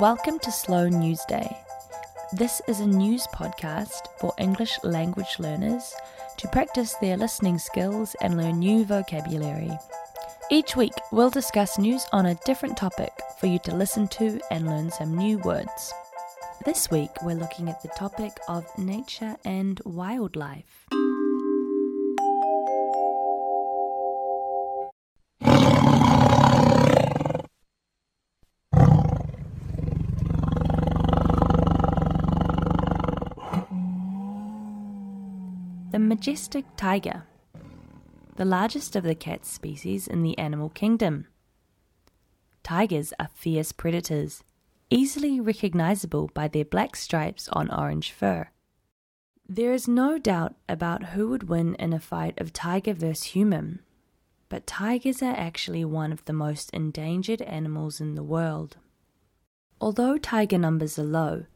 Welcome to Slow News Day. This is a news podcast for English language learners to practice their listening skills and learn new vocabulary. Each week, we'll discuss news on a different topic for you to listen to and learn some new words. This week, we're looking at the topic of nature and wildlife. The majestic tiger, the largest of the cat species in the animal kingdom. Tigers are fierce predators, easily recognizable by their black stripes on orange fur. There is no doubt about who would win in a fight of tiger versus human, but tigers are actually one of the most endangered animals in the world. Although tiger numbers are low,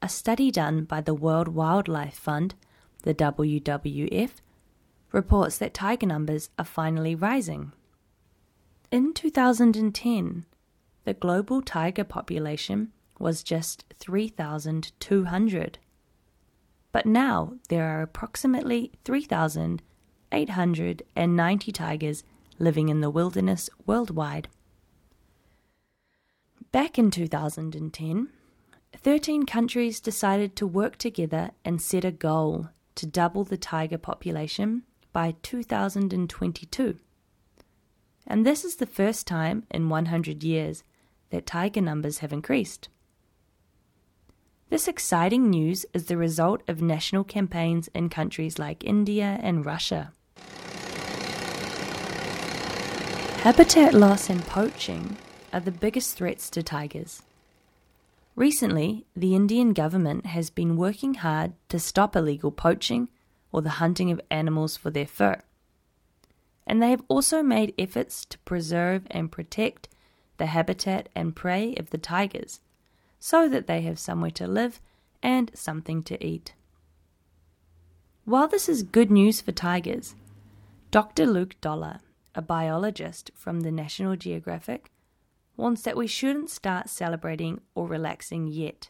a study done by the World Wildlife Fund the WWF, reports that tiger numbers are finally rising. In 2010, the global tiger population was just 3,200. But now there are approximately 3,890 tigers living in the wilderness worldwide. Back in 2010, 13 countries decided to work together and set a goal to double the tiger population by 2022. And this is the first time in 100 years that tiger numbers have increased. This exciting news is the result of national campaigns in countries like India and Russia. Habitat loss and poaching are the biggest threats to tigers. Recently, the Indian government has been working hard to stop illegal poaching or the hunting of animals for their fur. And they have also made efforts to preserve and protect the habitat and prey of the tigers so that they have somewhere to live and something to eat. While this is good news for tigers, Dr. Luke Dollar, a biologist from the National Geographic, warns that we shouldn't start celebrating or relaxing yet,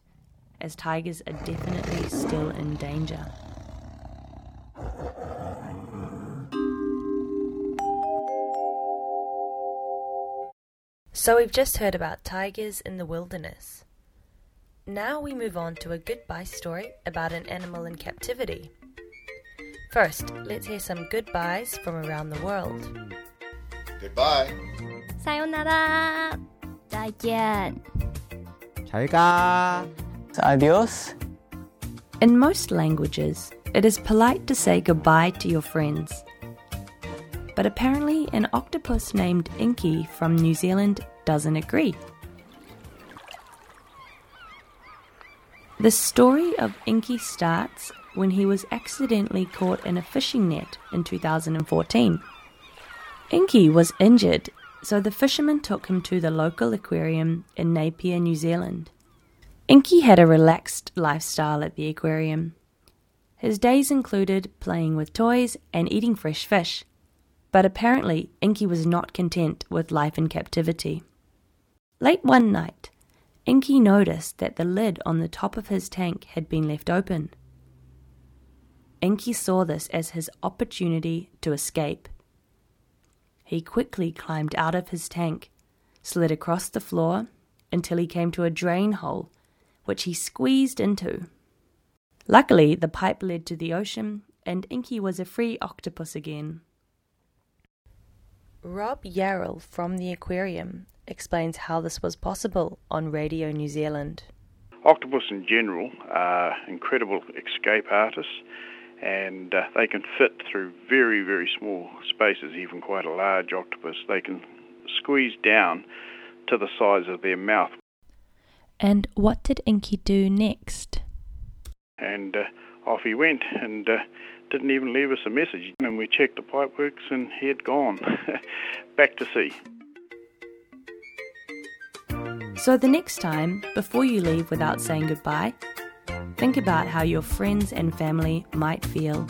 as tigers are definitely still in danger. So we've just heard about tigers in the wilderness. Now we move on to a goodbye story about an animal in captivity. First, let's hear some goodbyes from around the world. Goodbye. さよなら。 再见。 잘 가. Adios. In most languages, it is polite to say goodbye to your friends. But apparently, an octopus named Inky from New Zealand doesn't agree. The story of Inky starts when he was accidentally caught in a fishing net in 2014. Inky was injured, so the fisherman took him to the local aquarium in Napier, New Zealand. Inky had a relaxed lifestyle at the aquarium. His days included playing with toys and eating fresh fish. But apparently, Inky was not content with life in captivity. Late one night, Inky noticed that the lid on the top of his tank had been left open. Inky saw this as his opportunity to escape. He quickly climbed out of his tank, slid across the floor until he came to a drain hole, which he squeezed into. Luckily, the pipe led to the ocean, and Inky was a free octopus again. Rob Yarrall from the aquarium explains how this was possible on Radio New Zealand. Octopus in general are incredible escape artists and uh, they can fit through very, very small spaces, even quite a large octopus. They can squeeze down to the size of their mouth. And what did Inky do next? And uh, off he went and uh, didn't even leave us a message. And we checked the pipeworks and he had gone back to sea. So the next time, before you leave without saying goodbye, think about how your friends and family might feel